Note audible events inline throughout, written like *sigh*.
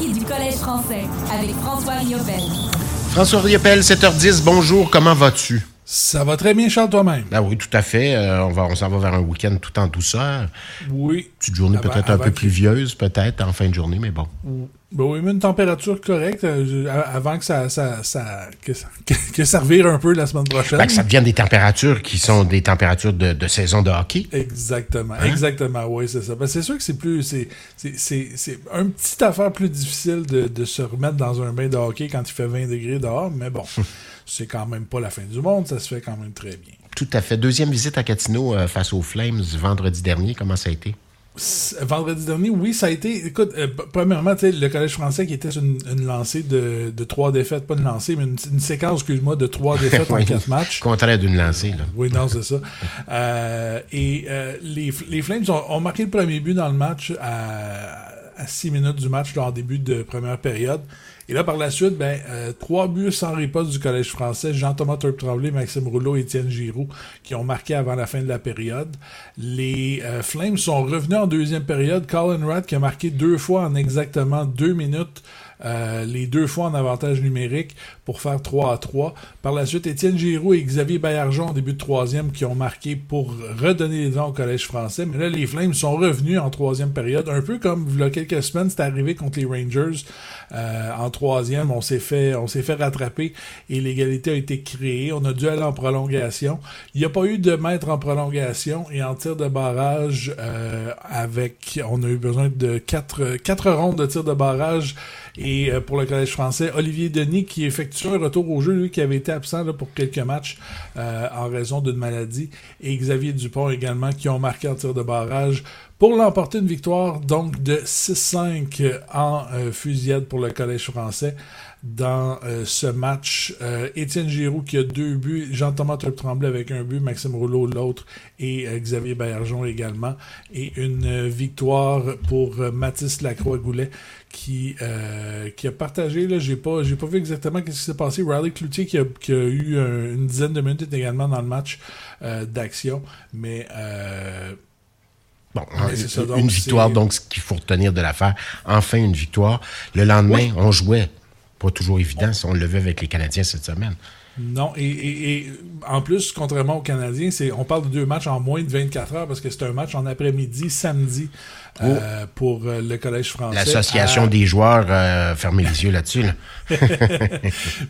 du Collège français avec François Riopel. François Riopel, 7h10, bonjour, comment vas-tu? Ça va très bien, Charles, toi-même? Ah oui, tout à fait. Euh, on va, on s'en va vers un week-end tout en douceur. Oui. Petite journée peut-être un peu pluvieuse, peut-être, en fin de journée, mais bon. Ben oui, mais une température correcte euh, avant que ça, ça, ça- que, ça que, que ça revire un peu la semaine prochaine. Fait que ça devient des températures qui sont des températures de, de saison de hockey. Exactement, Hein? exactement, oui, c'est ça. Ben, c'est sûr que c'est plus, c'est, c'est, c'est, un petit affaire plus difficile de, de se remettre dans un bain de hockey quand il fait 20 degrés dehors, mais bon, *laughs* c'est quand même pas la fin du monde, ça se fait quand même très bien. Tout à fait. Deuxième visite à Gatineau euh, face aux Flames vendredi dernier. Comment ça a été? Vendredi dernier, oui, ça a été. Écoute, euh, premièrement, tu sais, le Collège français qui était une, une lancée de, de trois défaites, pas une lancée, mais une, une séquence, excuse-moi, de trois *laughs* défaites en Oui. quatre matchs. Contraire d'une lancée, là. Oui, non, c'est ça. Euh, et euh, les, les Flames ont, ont marqué le premier but dans le match à, à six minutes du match, en début de première période. Et là, par la suite, ben, euh, trois buts sans riposte du Collège français. Jean-Thomas Turp-Tremblay, Maxime Rouleau et Étienne Giroux qui ont marqué avant la fin de la période. Les euh, Flames sont revenus en deuxième période. Colin Ratt qui a marqué deux fois en exactement deux minutes. Euh, les deux fois en avantage numérique pour faire 3 à 3. Par la suite, Étienne Giroux et Xavier Baillargeon en début de troisième qui ont marqué pour redonner les dents au Collège français. Mais là, les Flames sont revenus en troisième période, un peu comme il y a quelques semaines, c'est arrivé contre les Rangers. Euh, en troisième, on s'est fait, on s'est fait rattraper et l'égalité a été créée. On a dû aller en prolongation. Il n'y a pas eu de maître en prolongation et en tir de barrage euh, avec, on a eu besoin de quatre, quatre rondes de tir de barrage et euh, pour le Collège français, Olivier Denis qui effectue un retour au jeu, lui qui avait été absent là, pour quelques matchs euh, en raison d'une maladie, et Xavier Dupont également qui ont marqué en tir de barrage pour l'emporter une victoire donc de 6-5 en euh, fusillade pour le Collège français. Dans euh, ce match, euh, Étienne Giroux qui a deux buts, Jean-Thomas Tremblay avec un but, Maxime Rouleau l'autre et euh, Xavier Baillargeon également. Et une euh, victoire pour euh, Mathis Lacroix-Goulet qui, euh, qui a partagé, là, j'ai pas, j'ai pas vu exactement ce qui s'est passé. Riley Cloutier qui a, qui a eu euh, une dizaine de minutes également dans le match euh, d'action, mais euh, Bon, Ouais, ça, une, donc une victoire, donc, ce qu'il faut retenir de l'affaire. Enfin, une victoire. Le lendemain, on jouait. Pas toujours évident, si on le vu avec les Canadiens cette semaine. Non, et, et- et en plus, contrairement aux Canadiens, c'est, on parle de deux matchs en moins de 24 heures parce que c'est un match en après-midi, samedi, euh, pour euh, le Collège français. L'association à- des joueurs, euh, fermez les yeux là-dessus. Là. *laughs*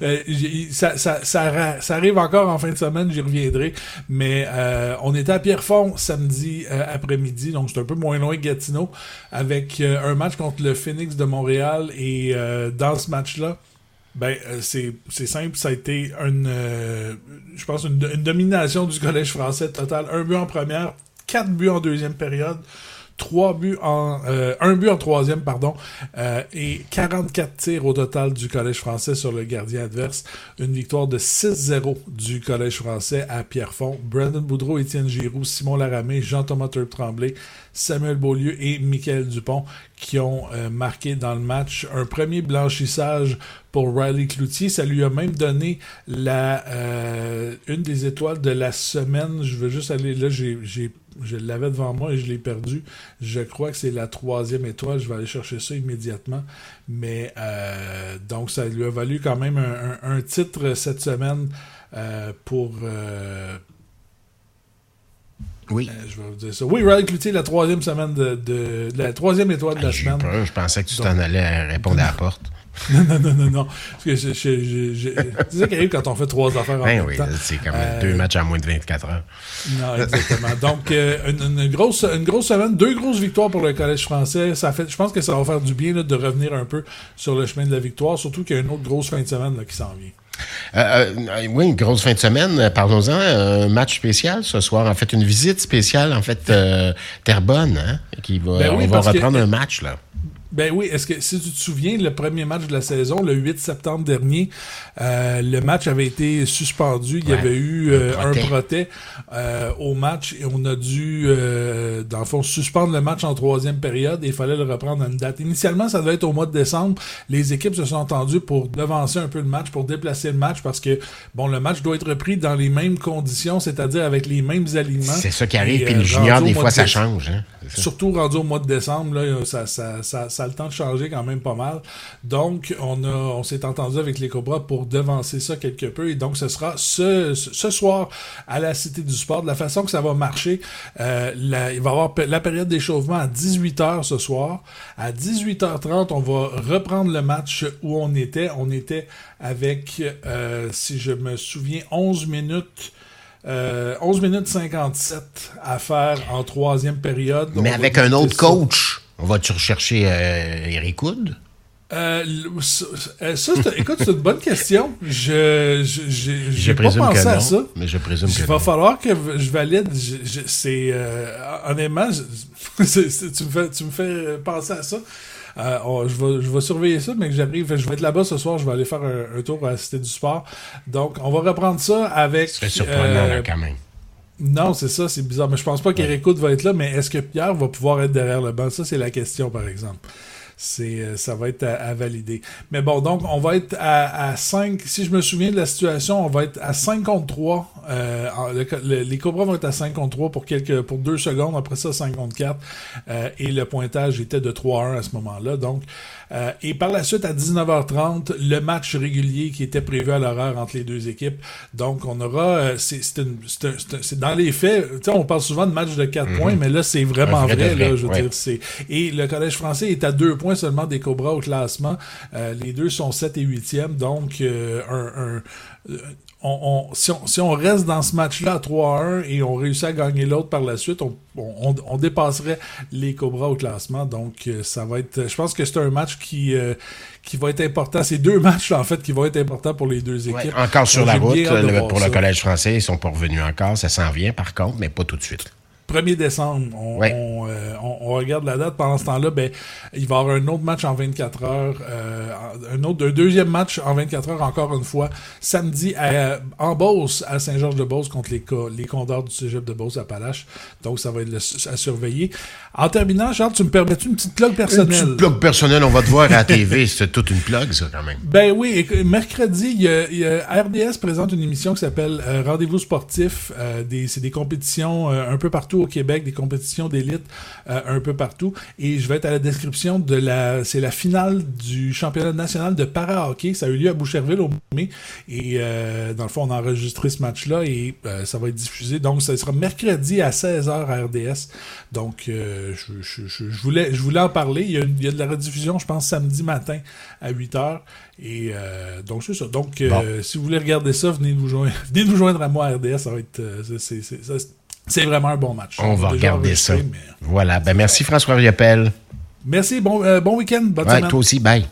Euh, j'ai- ça, ça, ça, ra- ça arrive encore en fin de semaine, j'y reviendrai. Mais euh, on était à Pierrefonds samedi euh, après-midi, donc c'est un peu moins loin que Gatineau, avec euh, un match contre le Phoenix de Montréal. Et euh, dans ce match-là, ben euh, c'est simple, ça a été une, euh, je pense une, une domination du collège français total. Un but en première, quatre buts en deuxième période. Trois buts en euh, un but en troisième pardon euh, et 44 tirs au total du collège français sur le gardien adverse une victoire de 6-0 du collège français à Pierrefonds Brandon Boudreau Étienne Giroux Simon Laramé Jean-Thomas Turp Tremblay Samuel Beaulieu et Michael Dupont qui ont euh, marqué dans le match un premier blanchissage pour Riley Cloutier. Ça lui a même donné la euh, une des étoiles de la semaine. Je veux juste aller là, j'ai, je l'avais devant moi et je l'ai perdu. Je crois que c'est la troisième étoile. Je vais aller chercher ça immédiatement. Mais euh, donc ça lui a valu quand même un, un- un titre cette semaine euh, pour euh, Oui. euh, je vais vous dire ça. Oui, Riley Cloutier, la troisième semaine de, de- la troisième étoile de la semaine. peur, je pensais que tu t'en allais répondre à la porte. Non, non, non, non, non. Parce que je, je, je- je- c'est ça qui arrive quand on fait trois affaires en Ben même oui, temps. c'est comme Euh, deux matchs en moins de 24 heures. Non, exactement. Donc, euh, une, une grosse, une grosse semaine, deux grosses victoires pour le Collège français. Ça fait, je pense que ça va faire du bien là, de revenir un peu sur le chemin de la victoire, surtout qu'il y a une autre grosse fin de semaine là, qui s'en vient. Euh, euh, oui, une grosse fin de semaine. Parlons-en. Un match spécial ce soir. En fait, une visite spéciale. En fait, euh, Terrebonne, hein, qui va, Ben oui, on va que- reprendre un match là. Ben oui, est-ce que si tu te souviens, le premier match de la saison, le 8 septembre dernier, euh, le match avait été suspendu. Il y Ouais, avait eu un euh, un protêt. euh, au match et on a dû, euh, dans le fond, suspendre le match en troisième période et il fallait le reprendre à une date. Initialement, ça devait être au mois de décembre. Les équipes se sont entendues pour devancer un peu le match, pour déplacer le match parce que, bon, le match doit être repris dans les mêmes conditions, c'est-à-dire avec les mêmes alignements. C'est ça qui arrive. Et, Puis euh, le junior, rendu au des fois, de ça change. Hein? Ça. Surtout rendu au mois de décembre, là, ça, ça, ça, ça ça a le temps de changer quand même pas mal. Donc, on, a, on s'est entendu avec les Cobras pour devancer ça quelque peu. Et donc, ce sera ce, ce soir à la Cité du Sport. De la façon que ça va marcher, euh, la, il va y avoir la période d'échauffement à 18h ce soir. À 18h30, on va reprendre le match où on était. On était avec, euh, si je me souviens, 11 minutes. Euh, 11 minutes 57 à faire en troisième période. Mais avec un autre coach, on va-tu rechercher euh, Eric Wood? Euh, ça, écoute, c'est une bonne question. Je, je, j'ai pas pensé que non, à ça. Mais je présume que Il va falloir que je valide. C'est euh, honnêtement, *laughs* tu me fais, tu me fais penser à ça. Euh, on, je, vais, je vais surveiller ça, mais que j'arrive, je vais être là-bas ce soir, je vais aller faire un, un, tour à la Cité du Sport. Donc, on va reprendre ça avec. C'est surprenant euh, là, quand même. Non, c'est ça, c'est bizarre. Mais je pense pas qu'Eric va être là, mais est-ce que Pierre va pouvoir être derrière le banc? Ça, c'est la question, par exemple c'est ça va être à, à, valider. Mais bon, donc on va être à, à 5, si je me souviens de la situation, on va être à 5 contre 3. Euh, le, le, les Cobras vont être à 5 contre 3 pour quelques pour 2 secondes, après ça 5 contre 4. Euh, et le pointage était de 3-1 à ce moment-là. Donc euh, et par la suite, à 19h30, le match régulier qui était prévu à l'horaire entre les deux équipes. Donc, on aura... c'est dans les faits, on parle souvent de match de 4 mm -hmm. points, mais là, c'est vraiment vrai. vrai, là, je veux ouais. dire, Et le Collège français est à 2 points seulement des Cobras au classement. Euh, les deux sont 7 et 8e, donc euh, un... un on, on, si, on, si, on, reste dans ce match-là à 3-1 et on réussit à gagner l'autre par la suite, on, on, dépasserait les Cobras au classement. Donc, euh, ça va être. Je pense que c'est un match qui, euh, qui va être important. C'est deux matchs, en fait, qui vont être importants pour les deux équipes. Ouais, encore sur Donc, la route, le, pour ça. le Collège français, ils sont pas revenus encore. Ça s'en vient, par contre, mais pas tout de suite. 1er décembre, on, ouais. on, euh, on, on, regarde la date. Pendant ce temps-là, ben, il va y avoir un autre match en 24 heures, euh, un autre, un deuxième match en 24 heures encore une fois, samedi à, en Beauce, à Saint-Georges-de-Beauce contre les, les Condors du Cégep de Beauce à Palache. Donc, ça va être le, à surveiller. En terminant, Charles, tu me permets-tu une petite plug personnelle? Une petite plug personnelle, on va te voir à la TV. *laughs* C'est toute une plug, ça, quand même. Ben oui, mercredi, il y a, il y a RDS présente une émission qui s'appelle euh, Rendez-vous sportif. C'est des compétitions un peu partout au Québec, des compétitions d'élite euh, un peu partout. Et je vais être à la description de la, c'est la finale du championnat national de para-hockey. Ça a eu lieu à Boucherville au mai. Et euh, dans le fond, on a enregistré ce match-là et euh, ça va être diffusé. Donc, ça sera mercredi à 16h à RDS. Donc, je, je, je, je, voulais, je voulais en parler. Il y, a, il y a de la rediffusion, je pense, samedi matin à 8h. Et donc, c'est ça. Donc, bon. si vous voulez regarder ça, venez nous joindre, *laughs* venez nous joindre à moi à RDS. Ça va être... c'est, c'est vraiment un bon match. On, On va regarder ça. Mais... Voilà. Ben, merci François Riopel. Merci. Bon, euh, bon week-end. Bonne ouais, semaine. Toi aussi. Bye.